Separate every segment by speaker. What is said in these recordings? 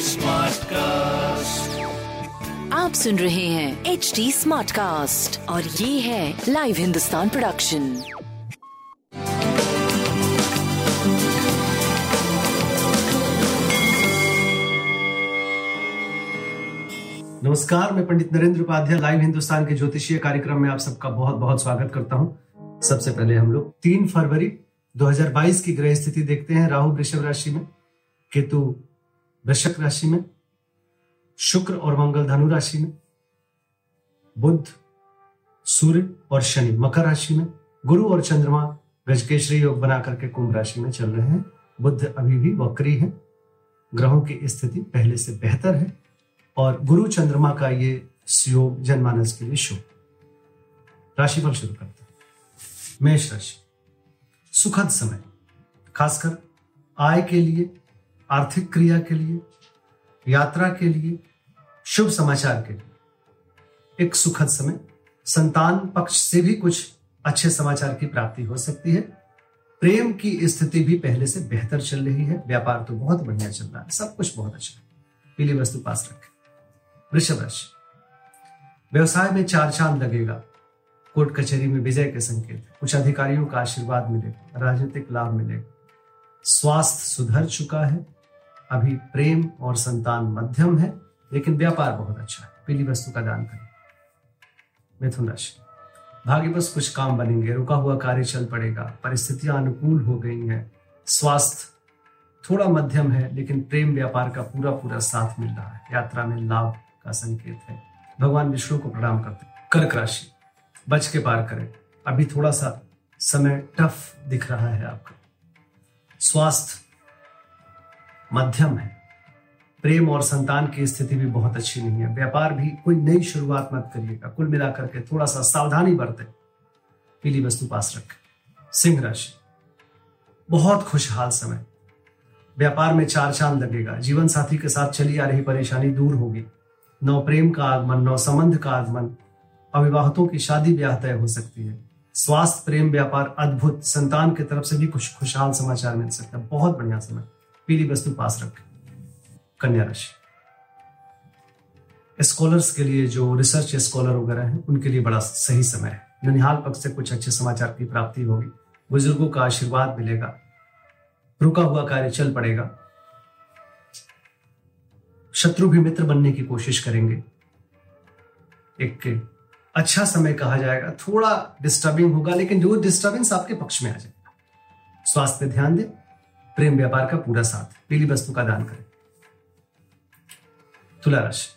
Speaker 1: Smart cast
Speaker 2: आप सुन रहे हैं एच डी स्मार्ट कास्ट और ये है लाइव हिंदुस्तान प्रोडक्शन
Speaker 3: नमस्कार मैं पंडित नरेंद्र उपाध्याय लाइव हिंदुस्तान के ज्योतिषीय कार्यक्रम में आप सबका बहुत बहुत स्वागत करता हूँ। सबसे पहले हम लोग तीन फरवरी 2022 की ग्रह स्थिति देखते हैं, राहु वृषभ राशि में, केतु वृषक राशि में, शुक्र और मंगल धनु राशि में बुद्ध सूर्य और शनि मकर राशि में, गुरु और चंद्रमा गजकेश्री योग बना करके कुंभ राशि में चल रहे हैं। बुद्ध अभी भी वक्री है, ग्रहों की स्थिति पहले से बेहतर है और गुरु चंद्रमा का ये योग जनमानस के लिए शुभ। राशिफल शुरू करते हैं। मेष राशि। सुखद समय, खासकर आय के लिए, आर्थिक क्रिया के लिए, यात्रा के लिए, शुभ समाचार के लिए। एक सुखद समय, संतान पक्ष से भी कुछ अच्छे समाचार की प्राप्ति हो सकती है। प्रेम की स्थिति भी पहले से बेहतर चल रही है। व्यापार तो बहुत बढ़िया चल रहा है। सब कुछ बहुत अच्छा है। पीली वस्तु पास रखें। वृषभ राशि। व्यवसाय में चार चाँद लगेगा। कोर्ट कचहरी में विजय के संकेत। कुछ अधिकारियों का आशीर्वाद मिलेगा राजनीतिक लाभ मिलेगा स्वास्थ्य सुधर चुका है। अभी प्रेम और संतान मध्यम है, लेकिन व्यापार बहुत अच्छा है। पीली वस्तु का दान करें। मिथुन राशि। भाग्य बस कुछ काम बनेंगे, रुका हुआ कार्य चल पड़ेगा, परिस्थितियाँ अनुकूल हो गई हैं। स्वास्थ्य थोड़ा मध्यम है, लेकिन प्रेम व्यापार का पूरा पूरा साथ मिल रहा है। यात्रा में लाभ का संकेत है। भगवान विष्णु को प्रणाम करते कर्क राशि। बच के पार करें। अभी थोड़ा सा समय टफ दिख रहा है आपका। स्वास्थ्य मध्यम है। प्रेम और संतान की स्थिति भी बहुत अच्छी नहीं है। व्यापार भी कोई नई शुरुआत मत करिएगा। कुल मिलाकर के थोड़ा सा सावधानी बरते। पीली वस्तु पास रखें। सिंह राशि। बहुत खुशहाल समय। व्यापार में चार चाँद लगेगा। जीवन साथी के साथ चली आ रही परेशानी दूर होगी। नौ प्रेम का आगमन, नौ संबंध का आगमन अविवाहितों की शादी ब्याह तय हो सकती है। स्वास्थ्य, प्रेम, व्यापार, अद्भुत, संतान की तरफ़ से भी कुछ खुशहाल समाचार मिल सकता है। बहुत बढ़िया समय। पीली वस्तु पास रखें। कन्या राशि। स्कॉलर्स के लिए जो रिसर्च स्कॉलर वगैरह हैं, उनके लिए बड़ा सही समय है। ननिहाल पक्ष से कुछ अच्छे समाचार की प्राप्ति होगी। बुज़ुर्गों का आशीर्वाद मिलेगा। रुका हुआ कार्य चल पड़ेगा। शत्रु भी मित्र बनने की कोशिश करेंगे। एक अच्छा समय कहा जाएगा, थोड़ा डिस्टर्बिंग होगा, लेकिन जो डिस्टर्बेंस आपके पक्ष में आ जाएगा स्वास्थ्य पे ध्यान दें, प्रेम व्यापार का पूरा साथ, पीली वस्तु का दान करें। तुला राशि,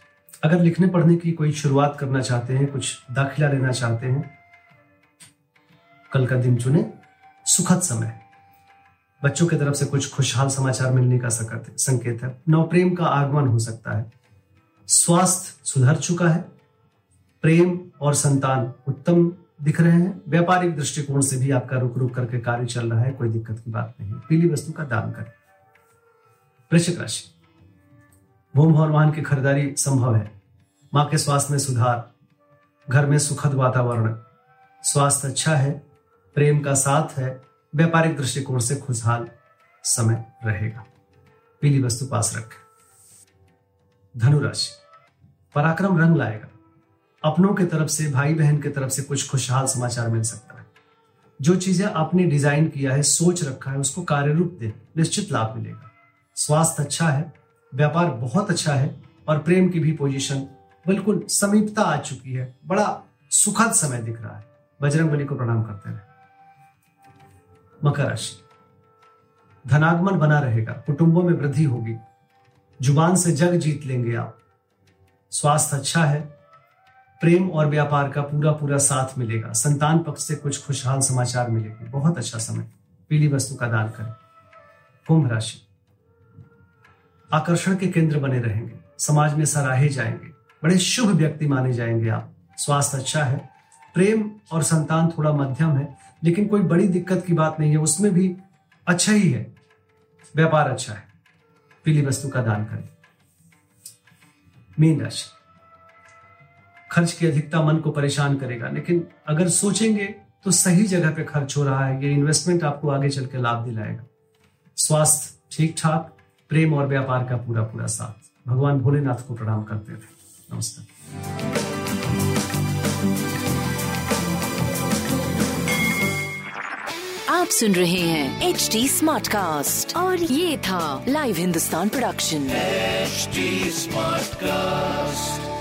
Speaker 3: अगर लिखने पढ़ने की कोई शुरुआत करना चाहते हैं, कुछ दाखिला लेना चाहते हैं, कल का दिन चुने, सुखद समय। बच्चों की तरफ़ से कुछ खुशहाल समाचार मिलने का संकेत है। नव प्रेम का आगमन हो सकता है। स्वास्थ्य सुधर चुका है प्रेम और संतान उत्तम दिख रहे हैं। व्यापारिक दृष्टिकोण से भी आपका रुक रुक करके कार्य चल रहा है, कोई दिक्कत की बात नहीं। पीली वस्तु का दान करें। वृश्चिक राशि। भूम भवन वाहन की खरीदारी संभव है। माँ के स्वास्थ्य में सुधार, घर में सुखद वातावरण। स्वास्थ्य अच्छा है, प्रेम का साथ है, व्यापारिक दृष्टिकोण से खुशहाल समय रहेगा। पीली वस्तु पास रखें। धनुराशि। पराक्रम रंग लाएगा। अपनों की तरफ़ से भाई बहन की तरफ़ से कुछ खुशहाल समाचार मिल सकता है। जो चीज़ें आपने डिज़ाइन किया है, सोच रखा है, उसको कार्य रूप दे, निश्चित लाभ मिलेगा। स्वास्थ्य अच्छा है, व्यापार बहुत अच्छा है और प्रेम की भी पोजीशन बिल्कुल समीपता आ चुकी है। बड़ा सुखद समय दिख रहा है। बजरंग बली को प्रणाम करते रहे मकर राशि। धनागमन बना रहेगा, कुटुंबों में वृद्धि होगी। ज़ुबान से जग जीत लेंगे आप। स्वास्थ्य अच्छा है प्रेम और व्यापार का पूरा पूरा साथ मिलेगा। संतान पक्ष से कुछ खुशहाल समाचार मिलेंगे। बहुत अच्छा समय। पीली वस्तु का दान करें। कुंभ राशि। आकर्षण के केंद्र बने रहेंगे। समाज में सराहे जाएँगे। बड़े शुभ व्यक्ति माने जाएँगे आप। स्वास्थ्य अच्छा है। प्रेम और संतान थोड़ा मध्यम है, लेकिन कोई बड़ी दिक्कत की बात नहीं है। उसमें भी अच्छा ही है। व्यापार अच्छा है। पीली वस्तु का दान करें। मीन राशि। खर्च की अधिकता मन को परेशान करेगा। लेकिन अगर सोचेंगे तो सही जगह पे खर्च हो रहा है ये इन्वेस्टमेंट आपको आगे चल के लाभ दिलाएगा। स्वास्थ्य ठीक ठाक प्रेम और व्यापार का पूरा पूरा साथ। भगवान भोलेनाथ को प्रणाम करते थे नमस्कार।
Speaker 2: आप सुन रहे हैं एच डी स्मार्ट कास्ट और ये था live Hindustan production
Speaker 1: smart Smartcast.